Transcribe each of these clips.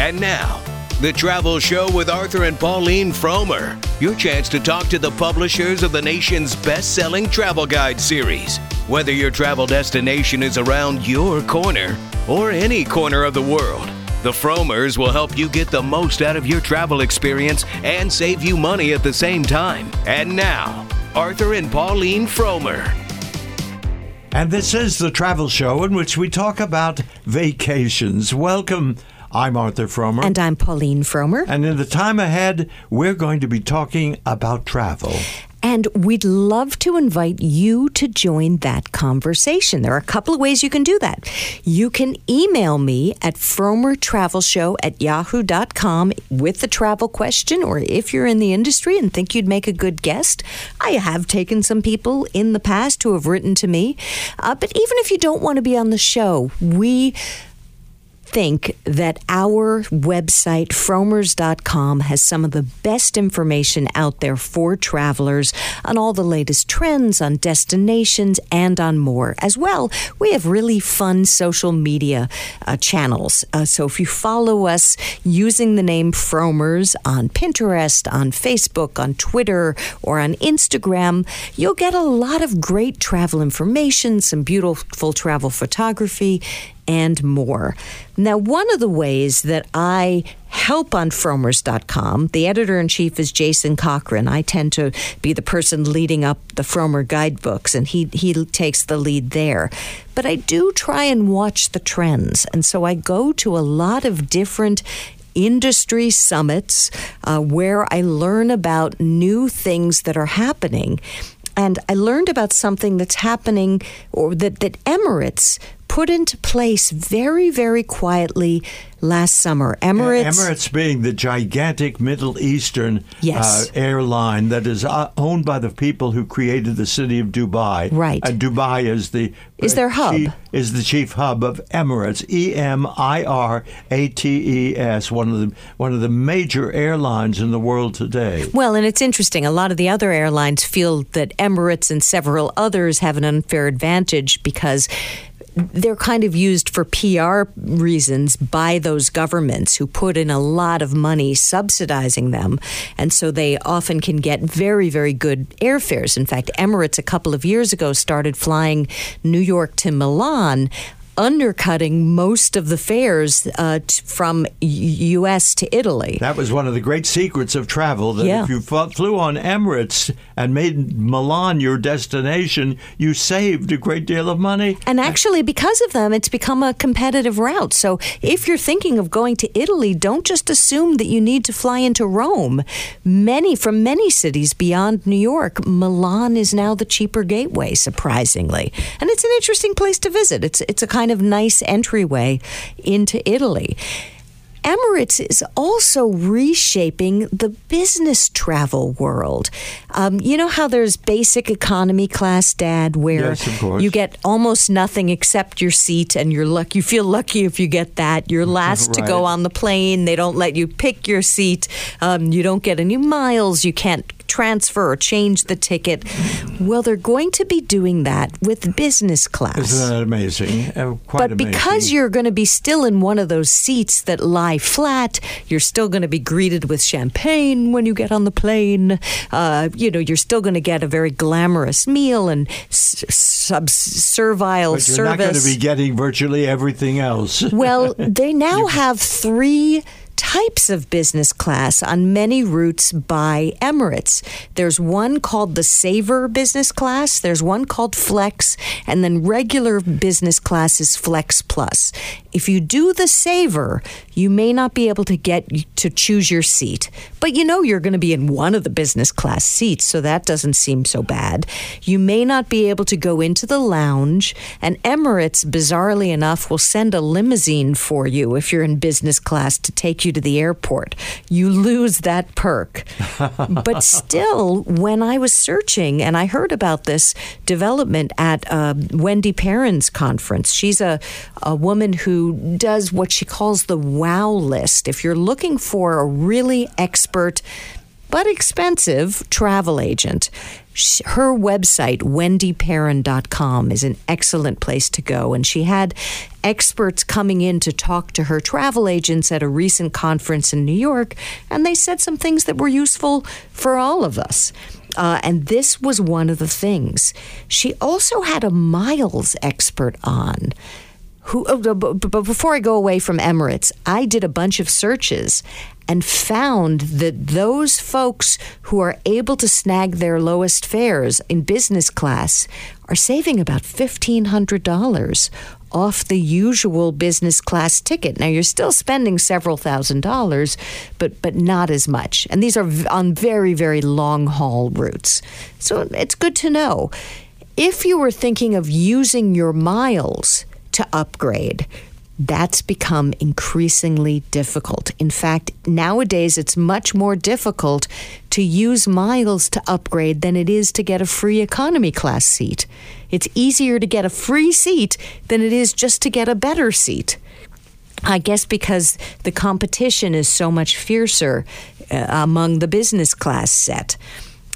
And now, the Travel Show with Arthur and Pauline Frommer. Your chance to talk to the publishers of the nation's best selling travel guide series. Whether your travel destination is around your corner or any corner of the world, the Frommers will help you get the most out of your travel experience and save you money at the same time. And now, Arthur and Pauline Frommer. And this is the travel show in which we talk about vacations. Welcome. I'm Arthur Frommer. And I'm Pauline Frommer. And in the time ahead, we're going to be talking about travel. And we'd love to invite you to join that conversation. There are a couple of ways you can do that. You can email me at frommertravelshow at yahoo.com with the travel question, or if you're in the industry and think you'd make a good guest. I have taken some people in the past who have written to me. Uh, but even if you don't want to be on the show, we think that our website, frommers.com, has some of the best information out there for travelers on all the latest trends, on destinations, and on more. As well, we have really fun social media uh, channels. Uh, so if you follow us using the name Frommers on Pinterest, on Facebook, on Twitter, or on Instagram, you'll get a lot of great travel information, some beautiful travel photography, and more. Now, one of the ways that I help on frommers.com, the editor in chief is Jason Cochran. I tend to be the person leading up the Frommer guidebooks, and he, he takes the lead there. But I do try and watch the trends. And so I go to a lot of different industry summits uh, where I learn about new things that are happening. And I learned about something that's happening, or that, that Emirates put into place very, very quietly last summer. Emirates. Emirates being the gigantic Middle Eastern yes. uh, airline that is uh, owned by the people who created the city of Dubai. Right. And Dubai is the is their hub. Chief, is the chief hub of Emirates. E M I R A T E S. One of the one of the major airlines in the world today. Well, and it's interesting. A lot of the other airlines feel that Emirates and several others have an unfair advantage because they're kind of used for PR reasons by those governments who put in a lot of money subsidizing them. And so they often can get very, very good airfares. In fact, Emirates a couple of years ago started flying New York to Milan undercutting most of the fares uh, t- from U.S. to Italy. That was one of the great secrets of travel. That yeah. if you flew on Emirates and made Milan your destination, you saved a great deal of money. And actually, because of them, it's become a competitive route. So if you're thinking of going to Italy, don't just assume that you need to fly into Rome. Many from many cities beyond New York, Milan is now the cheaper gateway. Surprisingly, and it's an interesting place to visit. It's it's a kind of nice entryway into Italy. Emirates is also reshaping the business travel world. Um, you know how there's basic economy class, Dad, where yes, you get almost nothing except your seat, and you're lucky. You feel lucky if you get that. You're last right. to go on the plane. They don't let you pick your seat. Um, you don't get any miles. You can't transfer or change the ticket. Well, they're going to be doing that with business class. Isn't that amazing? Uh, but amazing. because you're going to be still in one of those seats that lie flat, you're still going to be greeted with champagne when you get on the plane. Uh, you know, you're still going to get a very glamorous meal and sub servile but you're service. not going to be getting virtually everything else. well, they now have three types of business class on many routes by Emirates. There's one called the Saver business class, there's one called Flex, and then regular business class is Flex Plus. If you do the Saver, you may not be able to get to choose your seat, but you know you're going to be in one of the business class seats, so that doesn't seem so bad. You may not be able to go into the lounge, and Emirates, bizarrely enough, will send a limousine for you if you're in business class to take you to the airport. You lose that perk. but still, when I was searching and I heard about this development at uh, Wendy Perrin's conference, she's a, a woman who does what she calls the wow list. If you're looking for a really expert but expensive travel agent. Her website, wendyperrin.com, is an excellent place to go. And she had experts coming in to talk to her travel agents at a recent conference in New York, and they said some things that were useful for all of us. Uh, and this was one of the things. She also had a miles expert on who oh, but before I go away from Emirates, I did a bunch of searches and found that those folks who are able to snag their lowest fares in business class are saving about $1500 off the usual business class ticket. Now you're still spending several thousand dollars, but but not as much. And these are on very very long haul routes. So it's good to know. If you were thinking of using your miles to upgrade. That's become increasingly difficult. In fact, nowadays it's much more difficult to use miles to upgrade than it is to get a free economy class seat. It's easier to get a free seat than it is just to get a better seat. I guess because the competition is so much fiercer uh, among the business class set.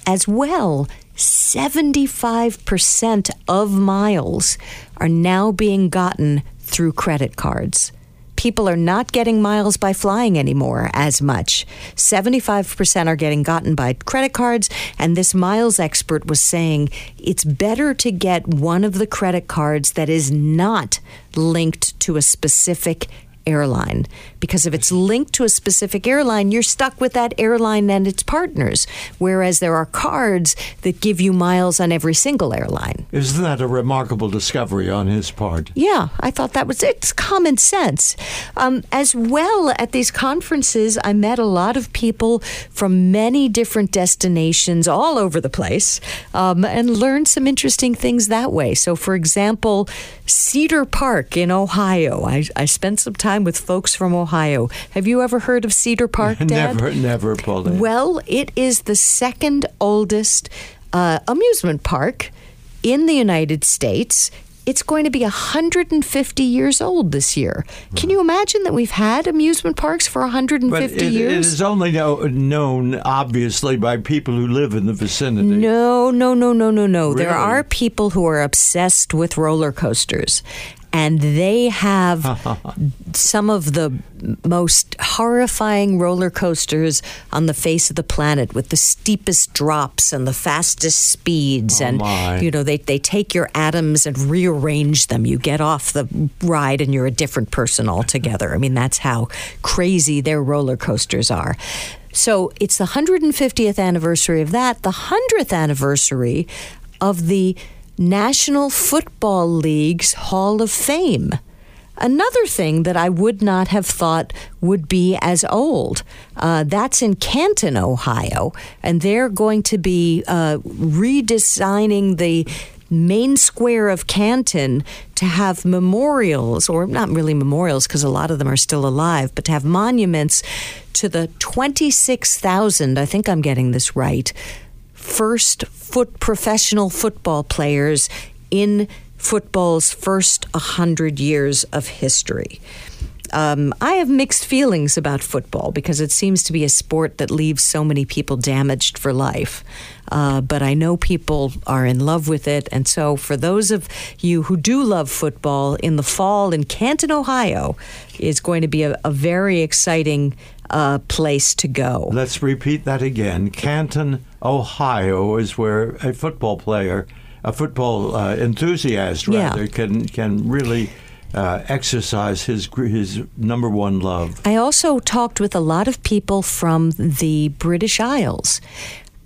As well, 75% of miles are now being gotten through credit cards. People are not getting miles by flying anymore as much. 75% are getting gotten by credit cards. And this miles expert was saying it's better to get one of the credit cards that is not linked to a specific airline because if it's linked to a specific airline, you're stuck with that airline and its partners. Whereas there are cards that give you miles on every single airline. Isn't that a remarkable discovery on his part? Yeah, I thought that was it's common sense. Um, as well, at these conferences, I met a lot of people from many different destinations all over the place um, and learned some interesting things that way. So, for example, Cedar Park in Ohio. I, I spent some time with folks from Ohio. Have you ever heard of Cedar Park, Dad? never, never, Pauline. Well, it is the second oldest uh, amusement park in the United States. It's going to be 150 years old this year. Can you imagine that we've had amusement parks for 150 but it, years? It is only know, known, obviously, by people who live in the vicinity. No, no, no, no, no, no. Really? There are people who are obsessed with roller coasters and they have some of the most horrifying roller coasters on the face of the planet with the steepest drops and the fastest speeds. Oh and my. you know they, they take your atoms and rearrange them. You get off the ride and you're a different person altogether. I mean that's how crazy their roller coasters are. So it's the 150th anniversary of that the 100th anniversary of the National Football League's Hall of Fame. Another thing that I would not have thought would be as old. Uh, that's in Canton, Ohio, and they're going to be uh, redesigning the main square of Canton to have memorials, or not really memorials because a lot of them are still alive, but to have monuments to the 26,000, I think I'm getting this right, first foot professional football players in football's first 100 years of history. Um, I have mixed feelings about football because it seems to be a sport that leaves so many people damaged for life. Uh, but I know people are in love with it. And so, for those of you who do love football, in the fall in Canton, Ohio, is going to be a, a very exciting uh, place to go. Let's repeat that again. Canton, Ohio is where a football player, a football uh, enthusiast rather, yeah. can can really. Uh, exercise his his number one love. I also talked with a lot of people from the British Isles,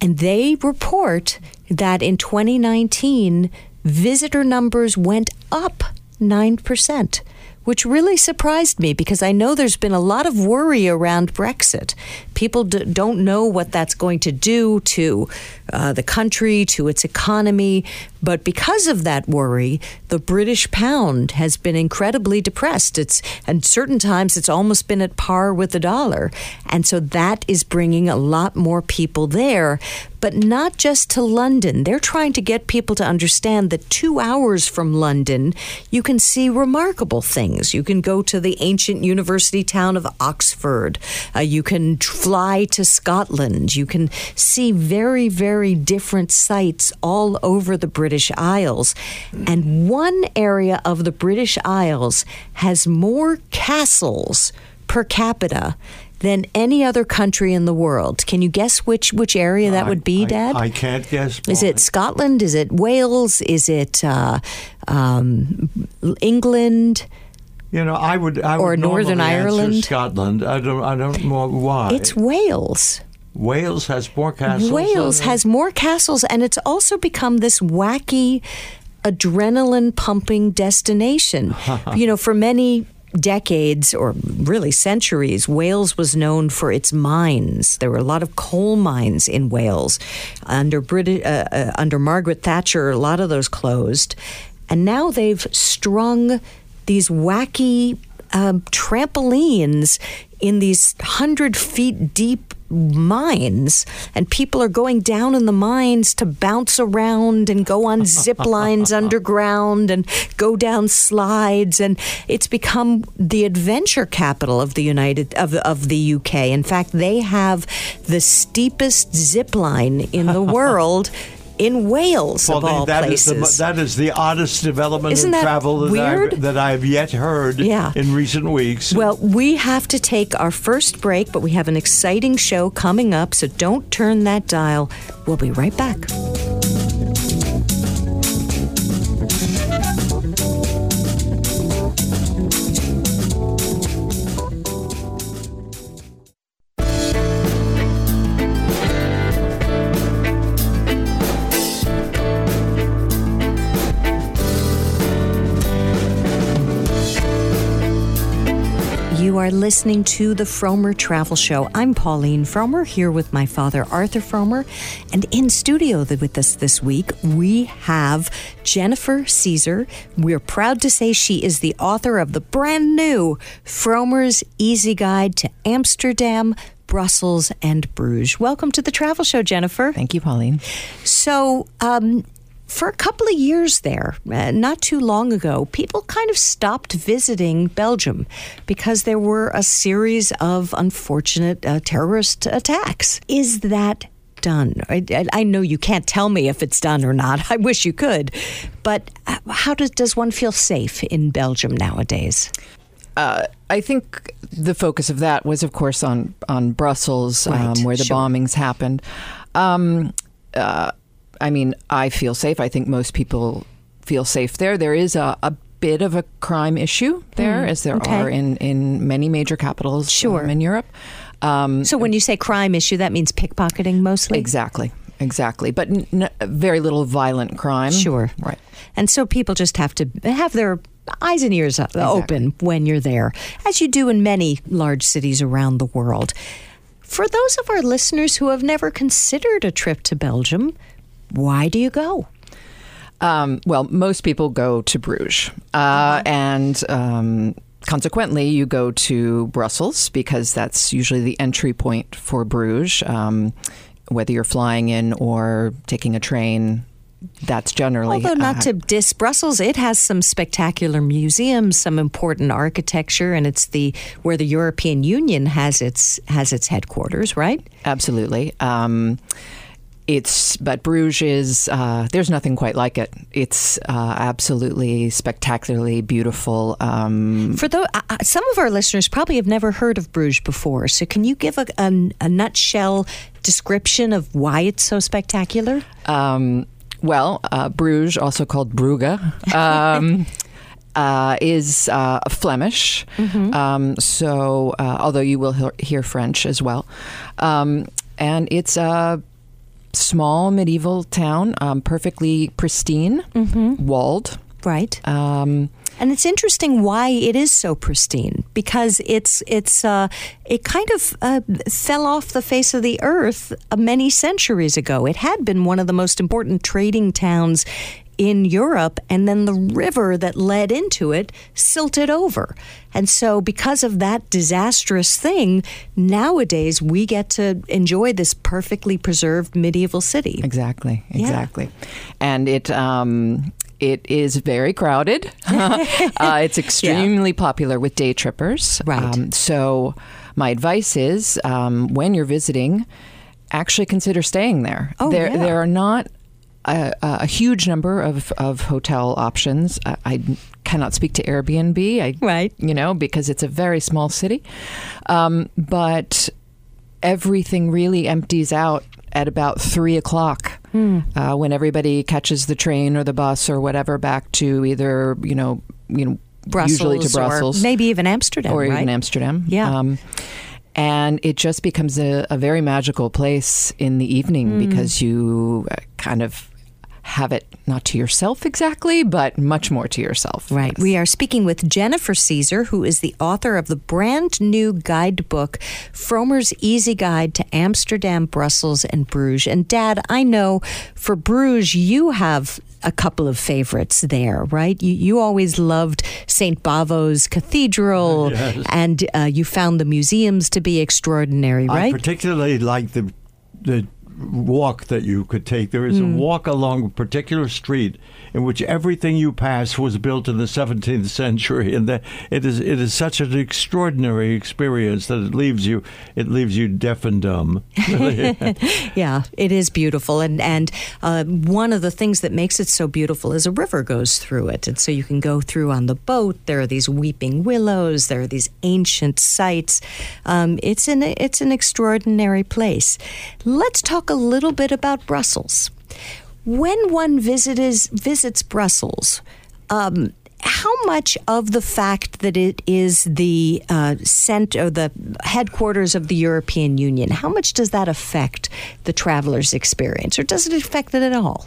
and they report that in 2019 visitor numbers went up nine percent which really surprised me because I know there's been a lot of worry around Brexit. People d- don't know what that's going to do to uh, the country, to its economy. But because of that worry, the British pound has been incredibly depressed. It's and certain times it's almost been at par with the dollar. And so that is bringing a lot more people there but not just to London. They're trying to get people to understand that two hours from London, you can see remarkable things. You can go to the ancient university town of Oxford. Uh, you can fly to Scotland. You can see very, very different sites all over the British Isles. And one area of the British Isles has more castles per capita than any other country in the world. Can you guess which which area that I, would be, I, Dad? I can't guess. Is it Scotland? Is it Wales? Is it uh, um, England? You know, I would. I or would Northern Ireland, Scotland. I don't. I don't know why. It's Wales. Wales has more castles. Wales has more castles, and it's also become this wacky adrenaline pumping destination. you know, for many decades or really centuries, Wales was known for its mines. There were a lot of coal mines in Wales. Under British, uh, uh, under Margaret Thatcher, a lot of those closed, and now they've strung these wacky uh, trampolines in these hundred feet deep mines and people are going down in the mines to bounce around and go on zip lines underground and go down slides and it's become the adventure capital of the United of, of the UK in fact they have the steepest zip line in the world in Wales well, of all that places. Is the, that is the oddest development Isn't in travel that I've, that I've, yet heard yeah. in recent weeks. Well, we have to take our first break, but we have an exciting show coming up, so don't turn that dial. We'll be right back. Are listening to the Frommer Travel Show. I'm Pauline Frommer here with my father, Arthur Frommer. And in studio with us this week, we have Jennifer Ceaser. We're proud to say she is the author of the brand new Frommer's Easy Guide to Amsterdam, Brussels, and Bruges. Welcome to the Travel Show, Jennifer. Thank you, Pauline. So, um, for a couple of years there, uh, not too long ago, people kind of stopped visiting Belgium because there were a series of unfortunate uh, terrorist attacks. Is that done? I, I, know you can't tell me if it's done or not. I wish you could. But uh, how does, does one feel safe in Belgium nowadays? Uh, I think the focus of that was, of course, on on Brussels, right, um, where the sure. bombings happened. Um, uh, I mean, I feel safe. I think most people feel safe there. There is a, a bit of a crime issue there, mm, as there okay. are in, in many major capitals um, sure. Um, in Europe. Um, so when you say crime issue, that means pickpocketing mostly? Exactly. Exactly, but n- very little violent crime. Sure, right. And so people just have to have their eyes and ears exactly. open when you're there, as you do in many large cities around the world. For those of our listeners who have never considered a trip to Belgium, why do you go? Um, well, most people go to Bruges, uh, uh-huh. and um, consequently, you go to Brussels because that's usually the entry point for Bruges. Um, whether you're flying in or taking a train, that's generally. Although not uh, to diss Brussels, it has some spectacular museums, some important architecture, and it's the where the European Union has its has its headquarters, right? Absolutely. Um, it's but Bruges is uh, there's nothing quite like it. It's uh, absolutely spectacularly beautiful. Um, For though uh, uh, some of our listeners probably have never heard of Bruges before, so can you give a, a, a nutshell description of why it's so spectacular? Um, well, uh, Bruges, also called Brugge. Um, Uh, is uh, Flemish. Mm-hmm. Um, so, uh, although you will hear French as well. Um, and it's a small medieval town, um, perfectly pristine, mm-hmm. walled. Right. Um, and it's interesting why it is so pristine because it's it's uh, it kind of uh, fell off the face of the earth uh, many centuries ago. It had been one of the most important trading towns in Europe, and then the river that led into it silted over. And so, because of that disastrous thing, nowadays we get to enjoy this perfectly preserved medieval city. Exactly, exactly. Yeah. And it, um, it is very crowded. uh, it's extremely yeah. popular with day trippers. Right. Um, so, my advice is um, when you're visiting, actually consider staying there. Oh, there, yeah. there are not a, a, huge number of, of hotel options. I, I, cannot speak to Airbnb, I, right? You know, because it's a very small city, um, but everything really empties out at about three o'clock hmm. uh, when everybody catches the train or the bus or whatever back to either you know you know Brussels usually to Brussels, maybe even Amsterdam, or right? even Amsterdam. Yeah. Um, and it just becomes a, a, very magical place in the evening mm. because you uh, kind of have it not to yourself exactly, but much more to yourself. Right. Yes. We are speaking with Jennifer Ceaser, who is the author of the brand new guidebook, Frommer's Easy Guide to Amsterdam, Brussels, and Bruges. And Dad, I know for Bruges, you have a couple of favorites there, right? You, you always loved St. Bavo's Cathedral, yes. and uh, you found the museums to be extraordinary, right? I particularly like the the walk that you could take. There is mm. a walk along a particular street in which everything you pass was built in the 17th century, and that it is it is such an extraordinary experience that it leaves you it leaves you deaf and dumb. yeah, it is beautiful, and and uh, one of the things that makes it so beautiful is a river goes through it, and so you can go through on the boat. There are these weeping willows. There are these ancient sites. Um, it's an it's an extraordinary place. Let's talk a little bit about Brussels. When one visits, visits Brussels, um, how much of the fact that it is the uh, center, the headquarters of the European Union, how much does that affect the traveler's experience, or does it affect it at all?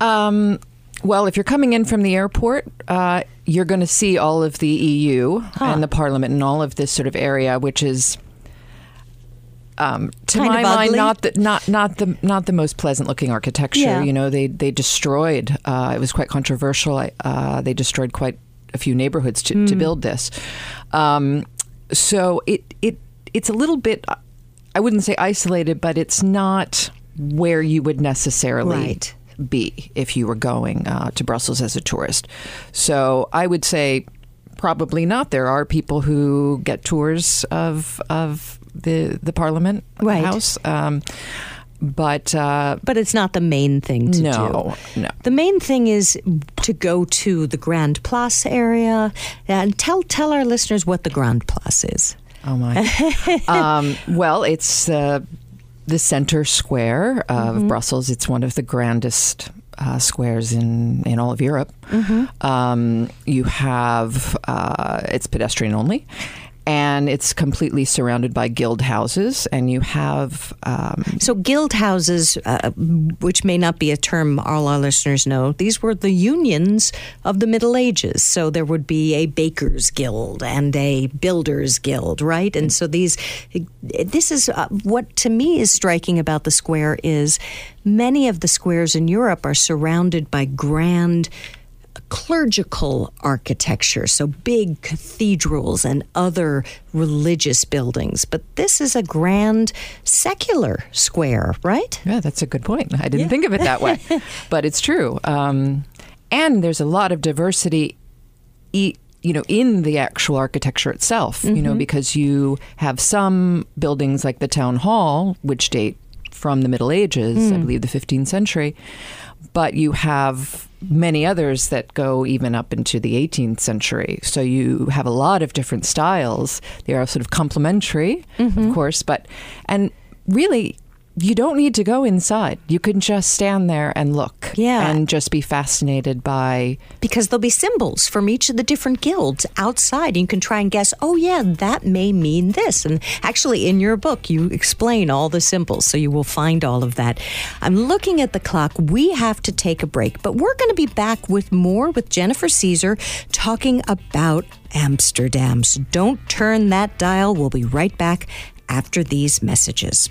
Um, well, if you're coming in from the airport, uh, you're going to see all of the EU huh. and the Parliament and all of this sort of area, which is um, to kind my mind, not the not not the not the most pleasant looking architecture. Yeah. You know, they they destroyed. Uh, it was quite controversial. Uh, they destroyed quite a few neighborhoods to, mm. to build this. Um, so it it it's a little bit. I wouldn't say isolated, but it's not where you would necessarily right. be if you were going uh, to Brussels as a tourist. So I would say probably not. There are people who get tours of of the the Parliament right. House. Um, but uh, but it's not the main thing to no, do. No, The main thing is to go to the Grand Place area and tell tell our listeners what the Grand Place is. Oh my! um, well, it's uh, the center square of mm-hmm. Brussels. It's one of the grandest uh, squares in, in all of Europe. Mm-hmm. Um, you have uh, it's pedestrian only, and it's completely surrounded by guild houses and you have um, so guild houses uh, which may not be a term all our listeners know these were the unions of the middle ages. So there would be a bakers guild and a builders guild right? And so these this is uh, what to me is striking about the square is many of the squares in Europe are surrounded by grand clerical architecture, so big cathedrals and other religious buildings. But this is a grand secular square, right? Yeah, that's a good point. I didn't yeah. think of it that way, but it's true. Um, and there's a lot of diversity. E- you know, in the actual architecture itself, mm-hmm. you know, mm-hmm. because you have some buildings like the town hall, which date from the Middle Ages, mm. I believe the 15th century, but you have many others that go even up into the 18th century. So you have a lot of different styles. They are sort of complementary, mm-hmm. of course, but and really you don't need to go inside. You can just stand there and look. Yeah. And just be fascinated by. Because there'll be symbols from each of the different guilds outside. And you can try and guess, oh, yeah, that may mean this. And actually, in your book, you explain all the symbols. So you will find all of that. I'm looking at the clock. We have to take a break, but we're going to be back with more with Jennifer Ceaser talking about Amsterdam. So don't turn that dial. We'll be right back after these messages.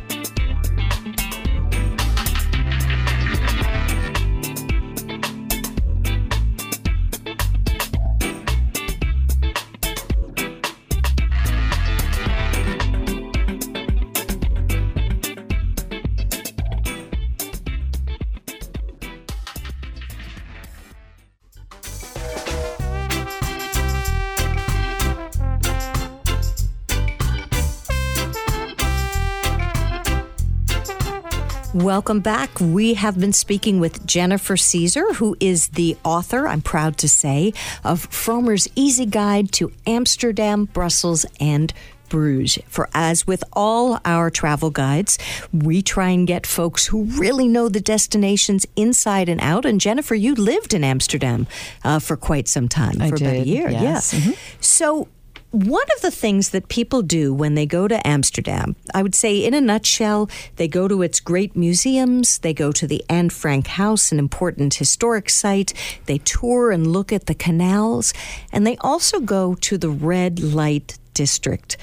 Welcome back. We have been speaking with Jennifer Ceaser, who is the author, I'm proud to say, of Frommer's Easy Guide to Amsterdam, Brussels, and Bruges. For as with all our travel guides, we try and get folks who really know the destinations inside and out. And Jennifer, you lived in Amsterdam uh, for quite some time, I for did, about a year. yes. Yeah. Mm-hmm. So one of the things that people do when they go to Amsterdam, I would say in a nutshell, they go to its great museums, they go to the Anne Frank House, an important historic site, they tour and look at the canals, and they also go to the red light district.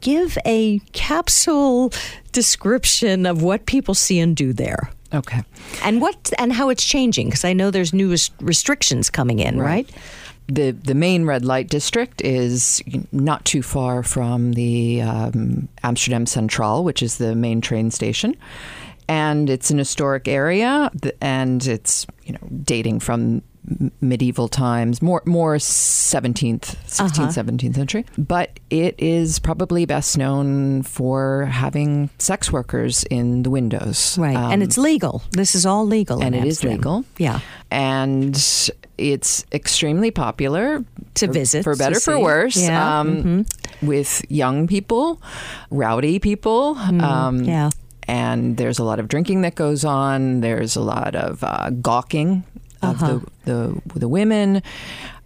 Give a capsule description of what people see and do there. Okay. And what and how it's changing because I know there's new res- restrictions coming in, right? right? The the main red light district is not too far from the um, Amsterdam Centraal, which is the main train station, and it's an historic area, and it's you know dating from medieval times, more more 17th, 16th, uh-huh. 17th century. But it is probably best known for having sex workers in the windows. Right. Um, and it's legal. This is all legal. And it Amsterdam. is legal. Yeah. And it's extremely popular to for, visit, for better for worse. Yeah. Um, mm-hmm. With young people, rowdy people. Mm, um, yeah. And there's a lot of drinking that goes on. There's a lot of uh, gawking of uh-huh. the, the, the women.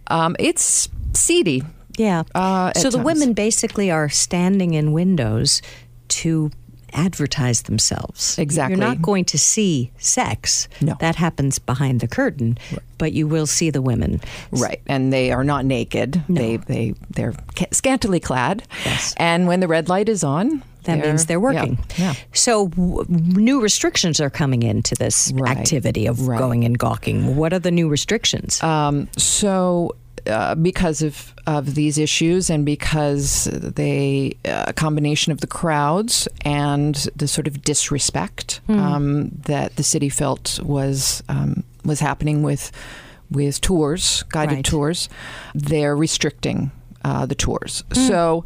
Um, it's seedy. Yeah. Uh, so the times. women basically are standing in windows to advertise themselves. Exactly. You're not going to see sex. No. That happens behind the curtain, right. but you will see the women. Right. And they are not naked. No. They they they're scantily clad. Yes. And when the red light is on, that they're, means they're working. Yeah. yeah. So w- new restrictions are coming into this right. activity of right. going and gawking. What are the new restrictions? Um, so uh, because of, of these issues and because they uh, a combination of the crowds and the sort of disrespect mm. um, that the city felt was um, was happening with with tours, guided right. tours, they're restricting uh, the tours. Mm. So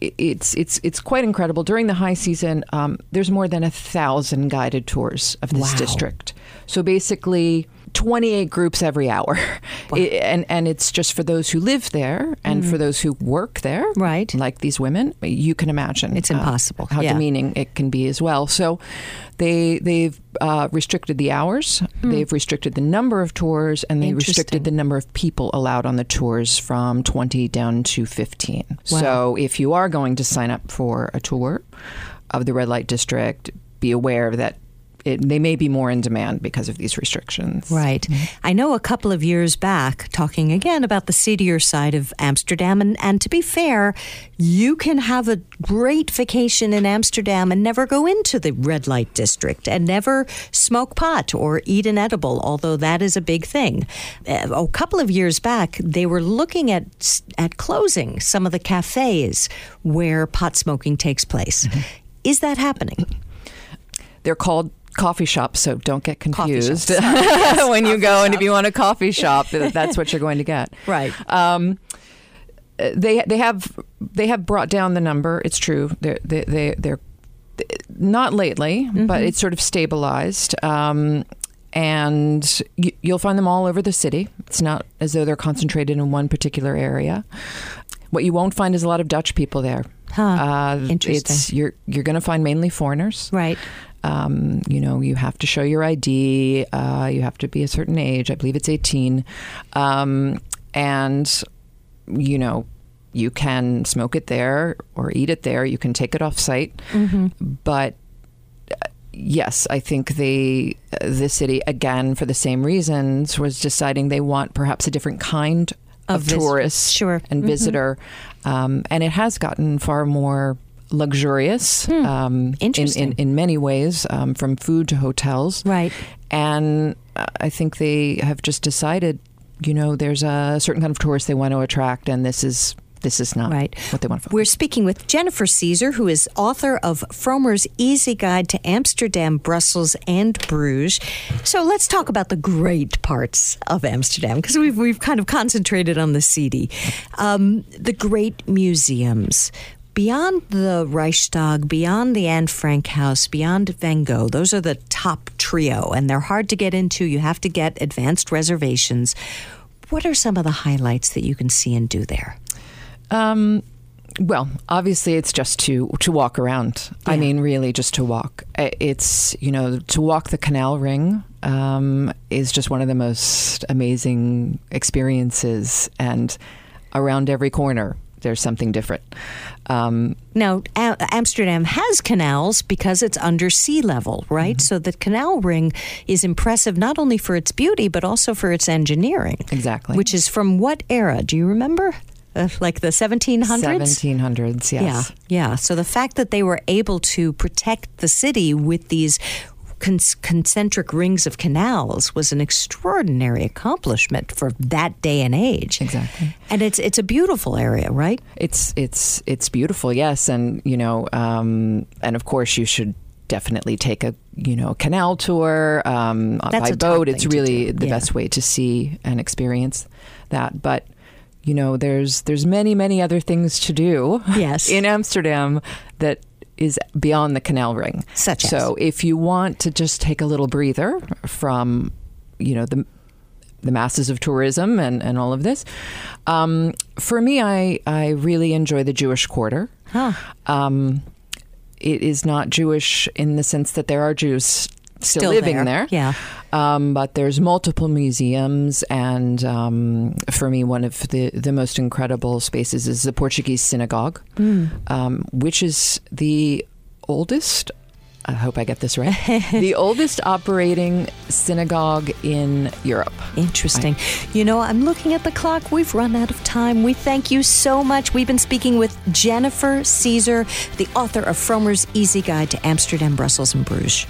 it's it's it's quite incredible. During the high season, um, there's more than a thousand guided tours of this wow. district. So basically, 28 groups every hour. Wow. It, and and it's just for those who live there and mm. for those who work there. Right. Like these women, you can imagine it's impossible uh, how yeah. demeaning it can be as well. So they they've uh, restricted the hours, mm. they've restricted the number of tours, and they restricted the number of people allowed on the tours from 20 down to 15. Wow. So if you are going to sign up for a tour of the red light district, be aware that it, they may be more in demand because of these restrictions. Right. Mm-hmm. I know a couple of years back, talking again about the seedier side of Amsterdam, and, and to be fair, you can have a great vacation in Amsterdam and never go into the red light district and never smoke pot or eat an edible, although that is a big thing. Uh, a couple of years back, they were looking at at closing some of the cafes where pot smoking takes place. Mm-hmm. Is that happening? They're called coffee shop, so don't get confused yes, when you go. Shop. And if you want a coffee shop, that's what you're going to get. Right. Um, they they have they have brought down the number. It's true. They're they, they they're not lately, mm-hmm. but it's sort of stabilized. Um, and you, you'll find them all over the city. It's not as though they're concentrated in one particular area. What you won't find is a lot of Dutch people there. Huh. Uh, Interesting. It's, you're you're going to find mainly foreigners. Right. Um, you know, you have to show your ID. Uh, you have to be a certain age. I believe it's 18. Um, and, you know, you can smoke it there or eat it there. You can take it off site. Mm-hmm. But uh, yes, I think the the city again for the same reasons was deciding they want perhaps a different kind of, of tourist sure. and mm-hmm. visitor, um, and it has gotten far more luxurious hmm. um, in, in, in, many ways, um, from food to hotels. Right. And I think they have just decided, you know, there's a certain kind of tourist they want to attract, and this is this is not right. what they want to We're speaking with Jennifer Ceaser, who is author of Frommer's Easy Guide to Amsterdam, Brussels, and Bruges. So let's talk about the great parts of Amsterdam, because we've, we've kind of concentrated on the seedy. Um, the great museums beyond the Reichstag, beyond the Anne Frank House, beyond Van Gogh, those are the top trio, and they're hard to get into. You have to get advanced reservations. What are some of the highlights that you can see and do there? Um, well, obviously, it's just to to walk around. Yeah. I mean, really, just to walk. It's you know to walk the canal ring um, is just one of the most amazing experiences, and around every corner there's something different. Um, now, a- Amsterdam has canals because it's under sea level, right? Mm-hmm. So the canal ring is impressive not only for its beauty but also for its engineering. Exactly. Which is from what era? Do you remember? Uh, like the 1700s? 1700s, yes. Yeah, yeah. So the fact that they were able to protect the city with these con- concentric rings of canals was an extraordinary accomplishment for that day and age. Exactly. And it's it's a beautiful area, right? It's it's it's beautiful, yes. And you know, um, and of course, you should definitely take a you know canal tour um, by boat. It's really the yeah. best way to see and experience that. But you know, there's there's many many other things to do. Yes. in Amsterdam that is beyond the canal ring. Such as. So if you want to just take a little breather from, you know, the the masses of tourism and, and all of this. Um, for me, I, I really enjoy the Jewish Quarter. Huh. Um, it is not Jewish in the sense that there are Jews still, still living there. there. Yeah. Um, but there's multiple museums, and um, for me, one of the, the most incredible spaces is the Portuguese Synagogue, mm. um, which is the oldest. I hope I get this right. the oldest operating synagogue in Europe. Interesting. I, you know, I'm looking at the clock. We've run out of time. We thank you so much. We've been speaking with Jennifer Ceaser, the author of Frommer's Easy Guide to Amsterdam, Brussels, and Bruges.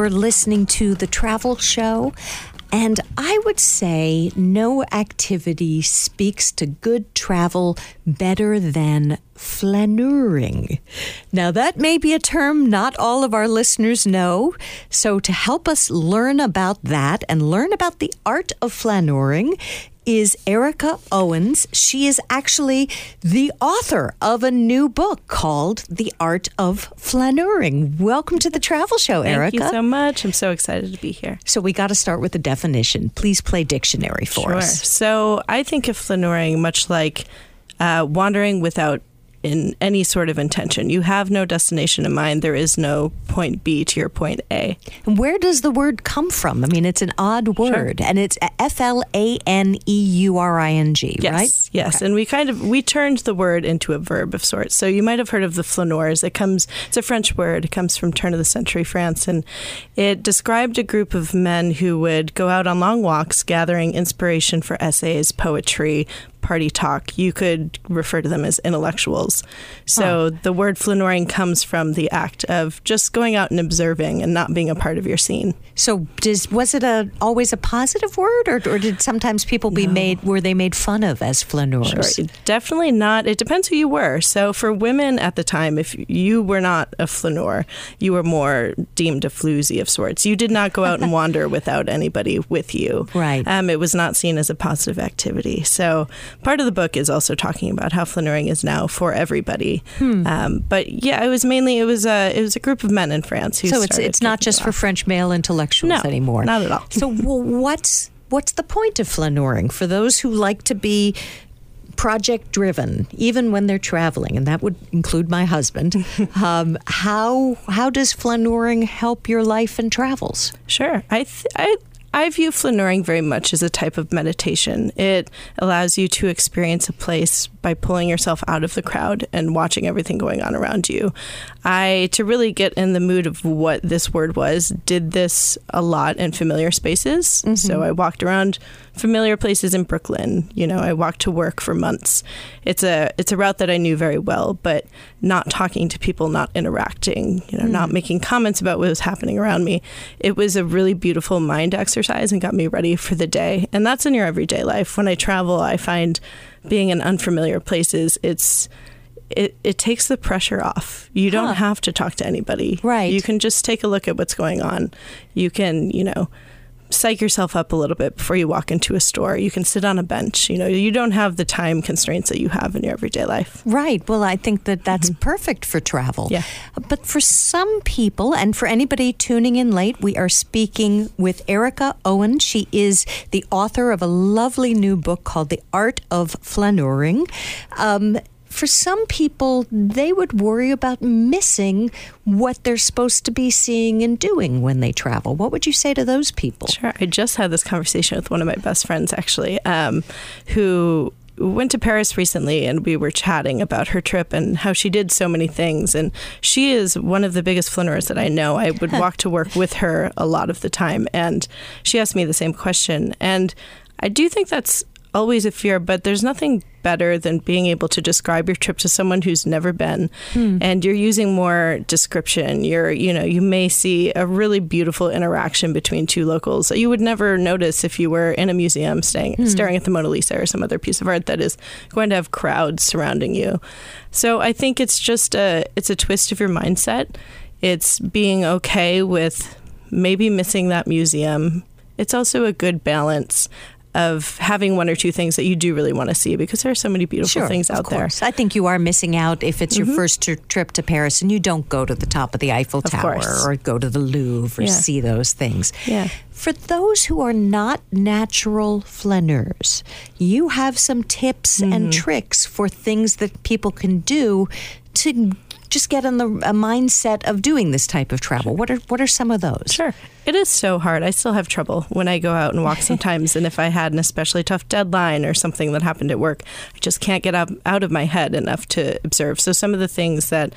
You're listening to The Travel Show. And I would say no activity speaks to good travel better than flaneuring. Now, that may be a term not all of our listeners know. So, to help us learn about that and learn about the art of flaneuring is Erika Owens. She is actually the author of a new book called The Art of Flaneuring. Welcome to the Travel Show, Thank Erika. Thank you so much. I'm so excited to be here. So we got to start with the definition. Please play dictionary for sure. us. So I think of flaneuring much like uh, wandering without in any sort of intention. You have no destination in mind. There is no point B to your point A. And where does the word come from? I mean, it's an odd word, sure. and it's F L A N E U R I N G, yes, right? Yes, okay. and we kind of we turned the word into a verb of sorts. So you might have heard of the flaneurs. It comes it's a French word. It comes from turn of the century France, and it described a group of men who would go out on long walks, gathering inspiration for essays, poetry, party talk, you could refer to them as intellectuals. So huh. the word flaneuring comes from the act of just going out and observing and not being a part of your scene. So does was it a always a positive word, or, or did sometimes people be no. made were they made fun of as flaneurs? Sure, definitely not. It depends who you were. So for women at the time, if you were not a flaneur, you were more deemed a floozy of sorts. You did not go out and wander without anybody with you. Right. Um, it was not seen as a positive activity. So part of the book is also talking about how flaneuring is now for everybody. Hmm. Um, but yeah, it was mainly it was a it was a group of men in France who. So it's it's not just for French male intellectuals no, anymore. Not at all. So well, what's what's the point of flaneuring for those who like to be project driven, even when they're traveling, and that would include my husband. um, how how does flaneuring help your life and travels? Sure, I th- I I view flaneuring very much as a type of meditation. It allows you to experience a place by pulling yourself out of the crowd and watching everything going on around you. I, to really get in the mood of what this word was, did this a lot in familiar spaces. Mm-hmm. So I walked around familiar places in Brooklyn. You know, I walked to work for months. It's a it's a route that I knew very well, but not talking to people, not interacting, you know, mm. not making comments about what was happening around me. It was a really beautiful mind exercise and got me ready for the day. And that's in your everyday life. When I travel, I find being in unfamiliar places, it's it, it takes the pressure off. You don't have to talk to anybody. Right. You can just take a look at what's going on. You can, you know, psych yourself up a little bit before you walk into a store. You can sit on a bench. You know, you don't have the time constraints that you have in your everyday life. Right. Well, I think that that's mm-hmm. perfect for travel. Yeah. But for some people, and for anybody tuning in late, we are speaking with Erika Owen. She is the author of a lovely new book called The Art of Flaneuring. Um, for some people, they would worry about missing what they're supposed to be seeing and doing when they travel. What would you say to those people? Sure. I just had this conversation with one of my best friends, actually, um, who went to Paris recently and we were chatting about her trip and how she did so many things. And she is one of the biggest flaneurers that I know. I would walk to work with her a lot of the time. And she asked me the same question. And I do think that's always a fear, but there's nothing better than being able to describe your trip to someone who's never been. Hmm. and you're using more description. You're you know you may see a really beautiful interaction between two locals that you would never notice if you were in a museum staying, hmm. staring at the Mona Lisa or some other piece of art that is going to have crowds surrounding you. So I think it's just a it's a twist of your mindset. It's being okay with maybe missing that museum. It's also a good balance of having one or two things that you do really want to see because there are so many beautiful sure, things out there. I think you are missing out if it's mm-hmm. your first trip to Paris and you don't go to the top of the Eiffel Tower or go to the Louvre or yeah. see those things. Yeah. For those who are not natural flaneurs, you have some tips mm-hmm. and tricks for things that people can do to just get in the mindset of doing this type of travel. What are what are some of those? Sure. It is so hard. I still have trouble when I go out and walk sometimes. and if I had an especially tough deadline or something that happened at work, I just can't get up, out of my head enough to observe. So some of the things that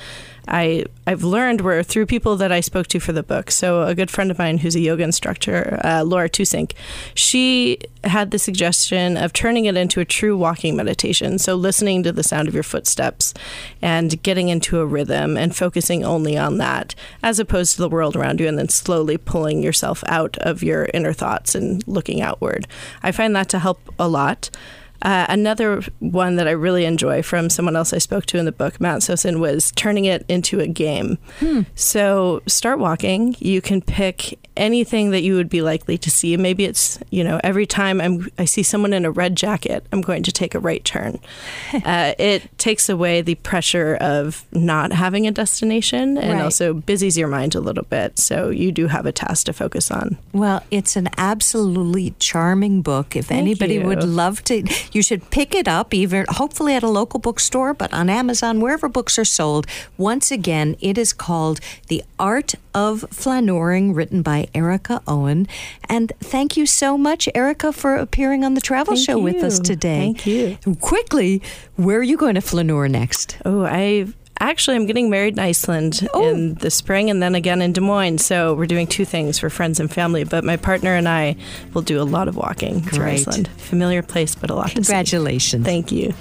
I I've learned were through people that I spoke to for the book. So a good friend of mine who's a yoga instructor, uh, Laura Tusink, she had the suggestion of turning it into a true walking meditation. So listening to the sound of your footsteps and getting into a rhythm and focusing only on that, as opposed to the world around you, and then slowly pulling yourself out of your inner thoughts and looking outward. I find that to help a lot. Uh, another one that I really enjoy from someone else I spoke to in the book, Matt Sosin, was turning it into a game. Hmm. So start walking. You can pick anything that you would be likely to see. Maybe it's you know every time I'm I see someone in a red jacket, I'm going to take a right turn. uh, it takes away the pressure of not having a destination and right. also busies your mind a little bit. So you do have a task to focus on. Well, it's an absolutely charming book. If Thank anybody you. would love to, you should pick it up, even hopefully at a local bookstore, but on Amazon, wherever books are sold. Once again, it is called The Art of Flaneuring, written by Erika Owen. And thank you so much, Erika, for appearing on the travel thank show you. with us today. Thank you. Quickly, where are you going to flaneur next? Oh, I actually I'm getting married in Iceland oh. in the spring and then again in Des Moines. So we're doing two things for friends and family. But my partner and I will do a lot of walking Great. to Iceland. Familiar place, but a lot of stuff. Congratulations. Thank you.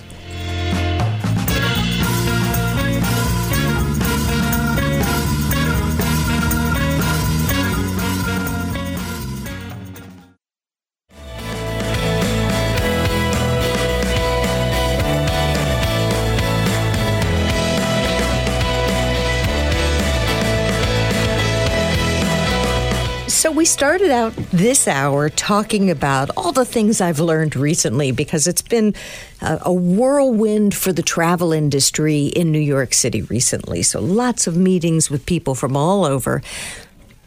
We started out this hour talking about all the things I've learned recently because it's been a, whirlwind for the travel industry in New York City recently. So lots of meetings with people from all over.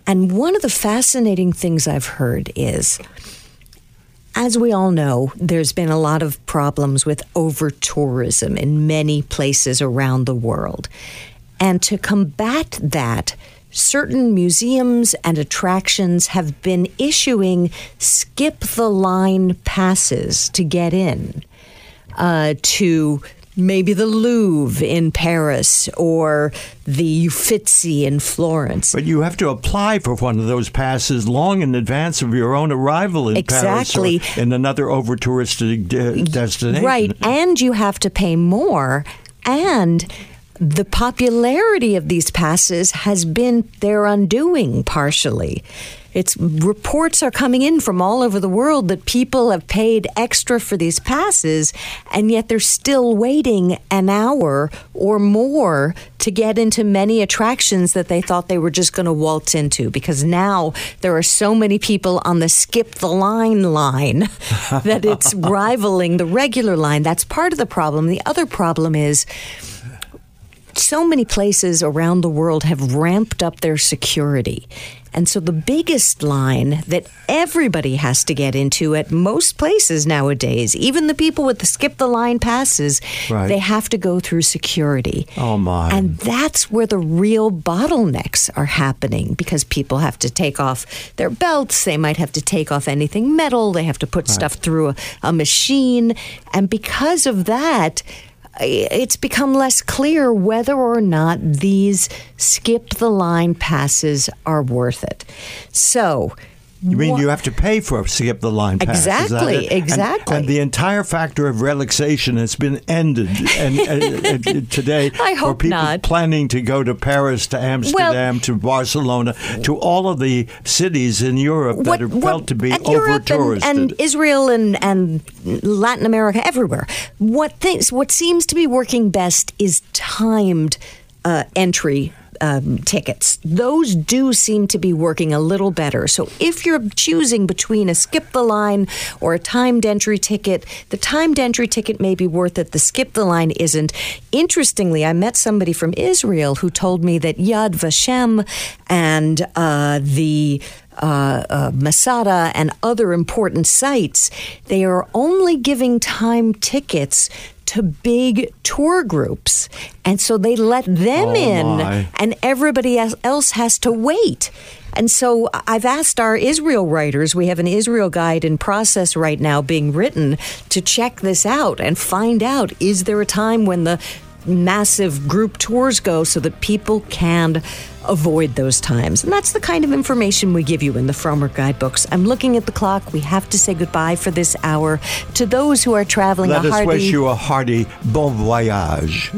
And one of the fascinating things I've heard is as we all know, there's been a lot of problems with over tourism in many places around the world. And to combat that, certain museums and attractions have been issuing skip the line passes to get in uh, to maybe the Louvre in Paris or the Uffizi in Florence. But you have to apply for one of those passes long in advance of your own arrival in exactly. Paris or in another over touristic de- destination. Right, and you have to pay more and the popularity of these passes has been their undoing partially. It's reports are coming in from all over the world that people have paid extra for these passes and yet they're still waiting an hour or more to get into many attractions that they thought they were just going to waltz into because now there are so many people on the skip the line line that it's rivaling the regular line. That's part of the problem. The other problem is so many places around the world have ramped up their security. And so the biggest line that everybody has to get into at most places nowadays, even the people with the skip the line passes, right. they have to go through security. Oh my. And that's where the real bottlenecks are happening because people have to take off their belts, they might have to take off anything metal, they have to put right. stuff through a, a machine. And because of that, it's become less clear whether or not these skip the line passes are worth it. So, you mean you have to pay for skip the line pass? Exactly, exactly. And, and, the entire factor of relaxation has been ended and, and, and today I hope for people not. planning to go to Paris, to Amsterdam, well, to Barcelona, to all of the cities in Europe that what, are felt to be over touristed. And, and, Israel and, and Latin America, everywhere. What things what seems to be working best is timed uh, entry um, tickets. Those do seem to be working a little better. So if you're choosing between a skip the line or a timed entry ticket, the timed entry ticket may be worth it. The skip the line isn't. Interestingly, I met somebody from Israel who told me that Yad Vashem and uh, the uh, uh, Masada and other important sites, they are only giving time tickets to big tour groups. And so they let them oh in, my. and everybody else has to wait. And so I've asked our Israel writers, we have an Israel guide in process right now being written to check this out and find out is there a time when the massive group tours go so that people can avoid those times. And that's the kind of information we give you in the Frommer guidebooks. I'm looking at the clock. We have to say goodbye for this hour. To those who are traveling, let a us hearty, wish you a hearty bon voyage.